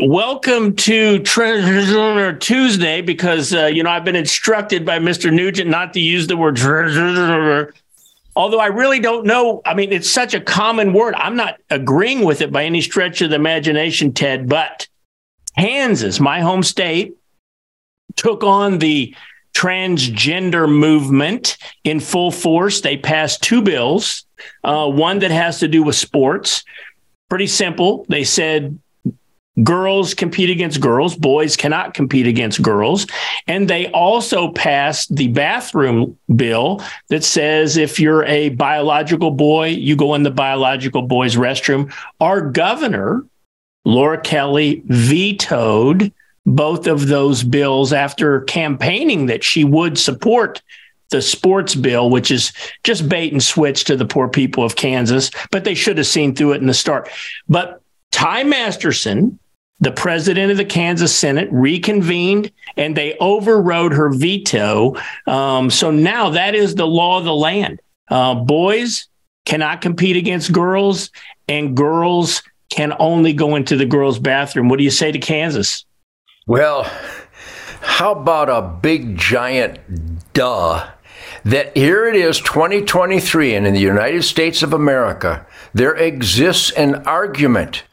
Welcome to Treasure Tuesday because, uh, you know, I've been instructed by Mr. Nugent not to use the word. Although I really don't know. I mean, it's such a common word. I'm not agreeing with it by any stretch of the imagination, Ted, but Kansas, my home state, took on the transgender movement in full force. They passed two bills, uh, one that has to do with sports. Pretty simple. They said girls compete against girls, boys cannot compete against girls. And they also passed the bathroom bill that says if you're a biological boy, you go in the biological boy's restroom. Our governor, Laura Kelly, vetoed both of those bills after campaigning that she would support the sports bill, which is just bait and switch to the poor people of Kansas, but they should have seen through it in the start. But Ty Masterson, the president of the Kansas Senate reconvened and they overrode her veto. Um, so now that is the law of the land. Uh, boys cannot compete against girls, and girls can only go into the girls' bathroom. What do you say to Kansas? Well, how about a big giant duh? That here it is, 2023, and in the United States of America, there exists an argument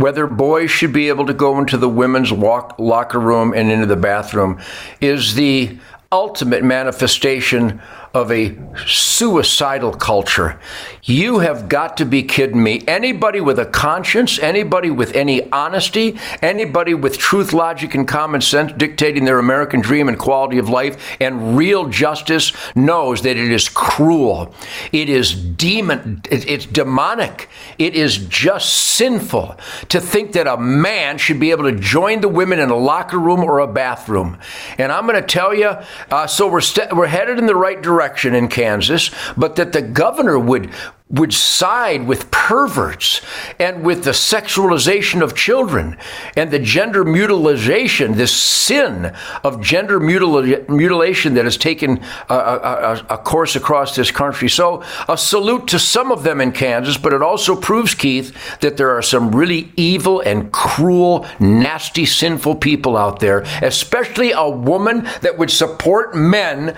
whether boys should be able to go into the women's walk, locker room and into the bathroom is the ultimate manifestation of a suicidal culture. You have got to be kidding me. Anybody with a conscience, anybody with any honesty, anybody with truth, logic, and common sense dictating their American dream and quality of life and real justice knows that it is cruel. It is demon, it's demonic. It is just sinful to think that a man should be able to join the women in a locker room or a bathroom. And I'm going to tell you, uh, so we're, we st- we're headed in the right direction in Kansas, but that the governor would would side with perverts and with the sexualization of children and the gender mutilation, this sin of gender mutila- mutilation that has taken a, a, a, course across this country. So, a salute to some of them in Kansas, but it also proves, Keith, that there are some really evil and cruel, nasty, sinful people out there, especially a woman that would support men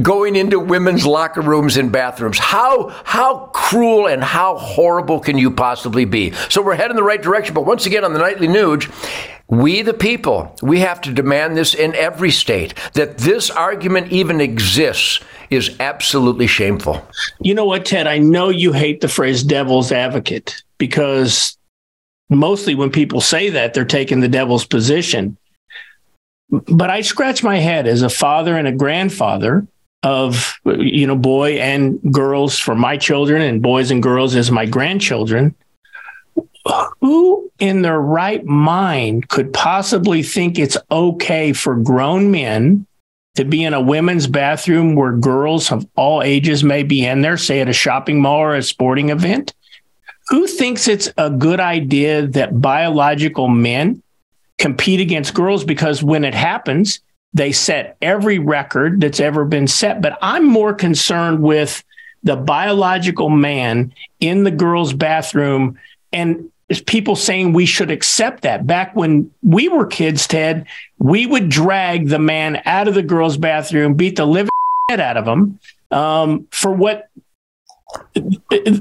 going into women's locker rooms and bathrooms. How how cruel and how horrible can you possibly be? So we're heading the right direction, but once again on the Nightly Nuge, we the people, we have to demand this in every state that this argument even exists is absolutely shameful. You know what, Ted? I know you hate the phrase devil's advocate because mostly when people say that, they're taking the devil's position. But I scratch my head as a father and a grandfather of you know boy and girls for my children and boys and girls as my grandchildren who in their right mind could possibly think it's okay for grown men to be in a women's bathroom where girls of all ages may be in there say at a shopping mall or a sporting event? Who thinks it's a good idea that biological men compete against girls? Because when it happens they set every record that's ever been set. But I'm more concerned with the biological man in the girls' bathroom and people saying we should accept that. Back when we were kids, Ted, we would drag the man out of the girls' bathroom, beat the living head out of him um, for what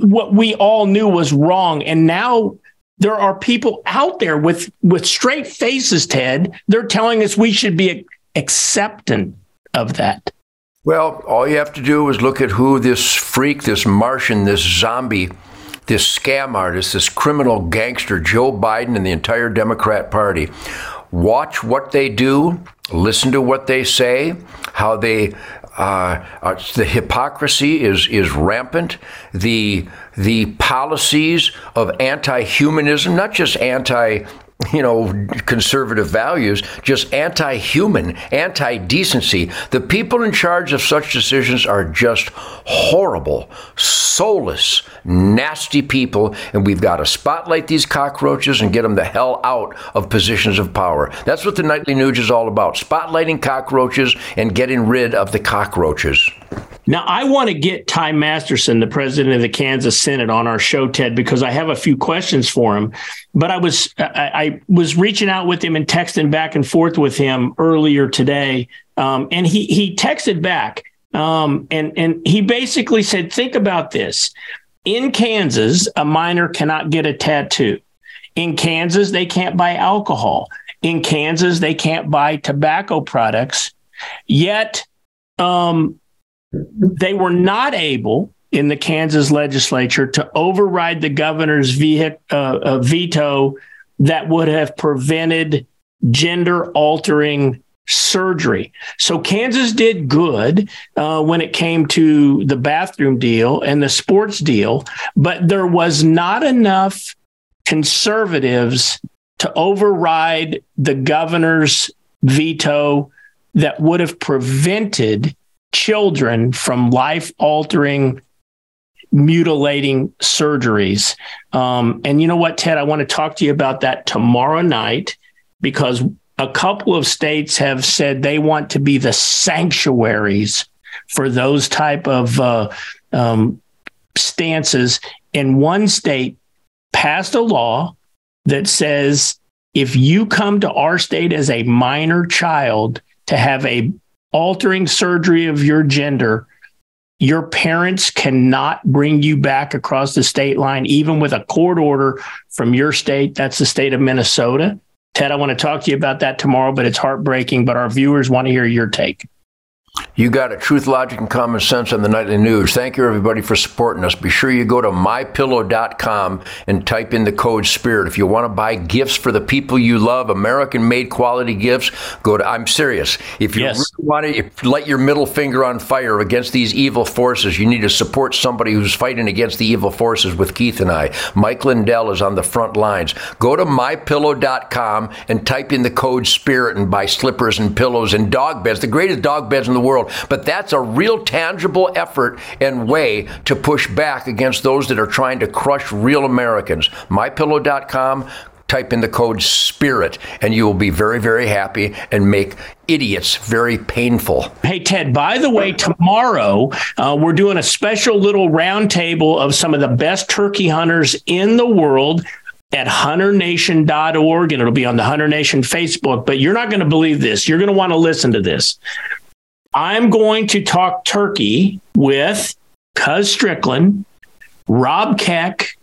what we all knew was wrong. And now there are people out there with with straight faces, Ted. They're telling us we should be acceptant of that? Well, all you have to do is look at who this freak, this Martian, this zombie, this scam artist, this criminal gangster, Joe Biden, and the entire Democrat Party. Watch what they do, listen to what they say, how they uh, uh, the hypocrisy is is rampant. The the policies of anti-humanism, not just anti you know, conservative values, just anti human, anti decency. The people in charge of such decisions are just horrible, soulless, nasty people, and we've got to spotlight these cockroaches and get them the hell out of positions of power. That's what the Nightly Nuge is all about spotlighting cockroaches and getting rid of the cockroaches. Now, I want to get Ty Masterson, the president of the Kansas Senate, on our show, Ted, because I have a few questions for him. But I was I, I was reaching out with him and texting back and forth with him earlier today, um, and he he texted back, um, and and he basically said, "Think about this: in Kansas, a minor cannot get a tattoo. In Kansas, they can't buy alcohol. In Kansas, they can't buy tobacco products. Yet." Um, they were not able in the Kansas legislature to override the governor's uh, uh, veto that would have prevented gender altering surgery. So Kansas did good uh, when it came to the bathroom deal and the sports deal, but there was not enough conservatives to override the governor's veto that would have prevented children from life altering mutilating surgeries. Um, and you know what, Ted? I want to talk to you about that tomorrow night because a couple of states have said they want to be the sanctuaries for those type of uh, um, stances. And one state passed a law that says if you come to our state as a minor child to have a altering surgery of your gender, your parents cannot bring you back across the state line, even with a court order from your state. That's the state of Minnesota. Ted, I want to talk to you about that tomorrow, but it's heartbreaking. But our viewers want to hear your take. You got it. Truth, logic, and common sense on the Nightly Nuge. Thank you, everybody, for supporting us. Be sure you go to mypillow.com and type in the code SPIRIT. If you want to buy gifts for the people you love, American made quality gifts, go to, I'm serious. If you yes. really want to light your middle finger on fire against these evil forces, you need to support somebody who's fighting against the evil forces with Keith and I. Mike Lindell is on the front lines. Go to mypillow.com and type in the code SPIRIT and buy slippers and pillows and dog beds, the greatest dog beds in the world world. But that's a real tangible effort and way to push back against those that are trying to crush real Americans. MyPillow.com. Type in the code SPIRIT and you will be very, very happy and make idiots very painful. Hey, Ted, by the way, tomorrow uh, we're doing a special little roundtable of some of the best turkey hunters in the world at hunternation.org and it'll be on the Hunter Nation Facebook. But you're not going to believe this. You're going to want to listen to this. I'm going to talk turkey with Cuz Strickland, Rob Keck,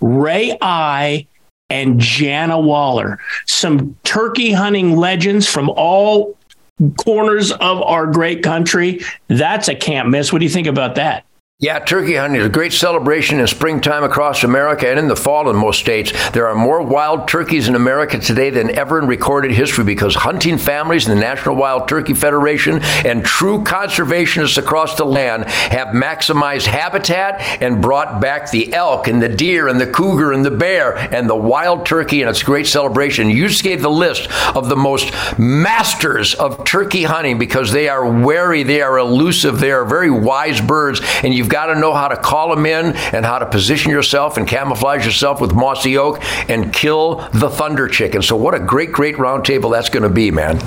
Ray Eye, and Jana Waller. Some turkey hunting legends from all corners of our great country. That's a can't miss. What do you think about that? Yeah, turkey hunting is a great celebration in springtime across America and in the fall in most states. There are more wild turkeys in America today than ever in recorded history because hunting families and the National Wild Turkey Federation and true conservationists across the land have maximized habitat and brought back the elk and the deer and the cougar and the bear and the wild turkey, and it's a great celebration. You just gave the list of the most masters of turkey hunting because they are wary, they are elusive, they are very wise birds, and you've got to know how to call them in and how to position yourself and camouflage yourself with mossy oak and kill the thunder chicken. So, what a great, great roundtable that's going to be, man.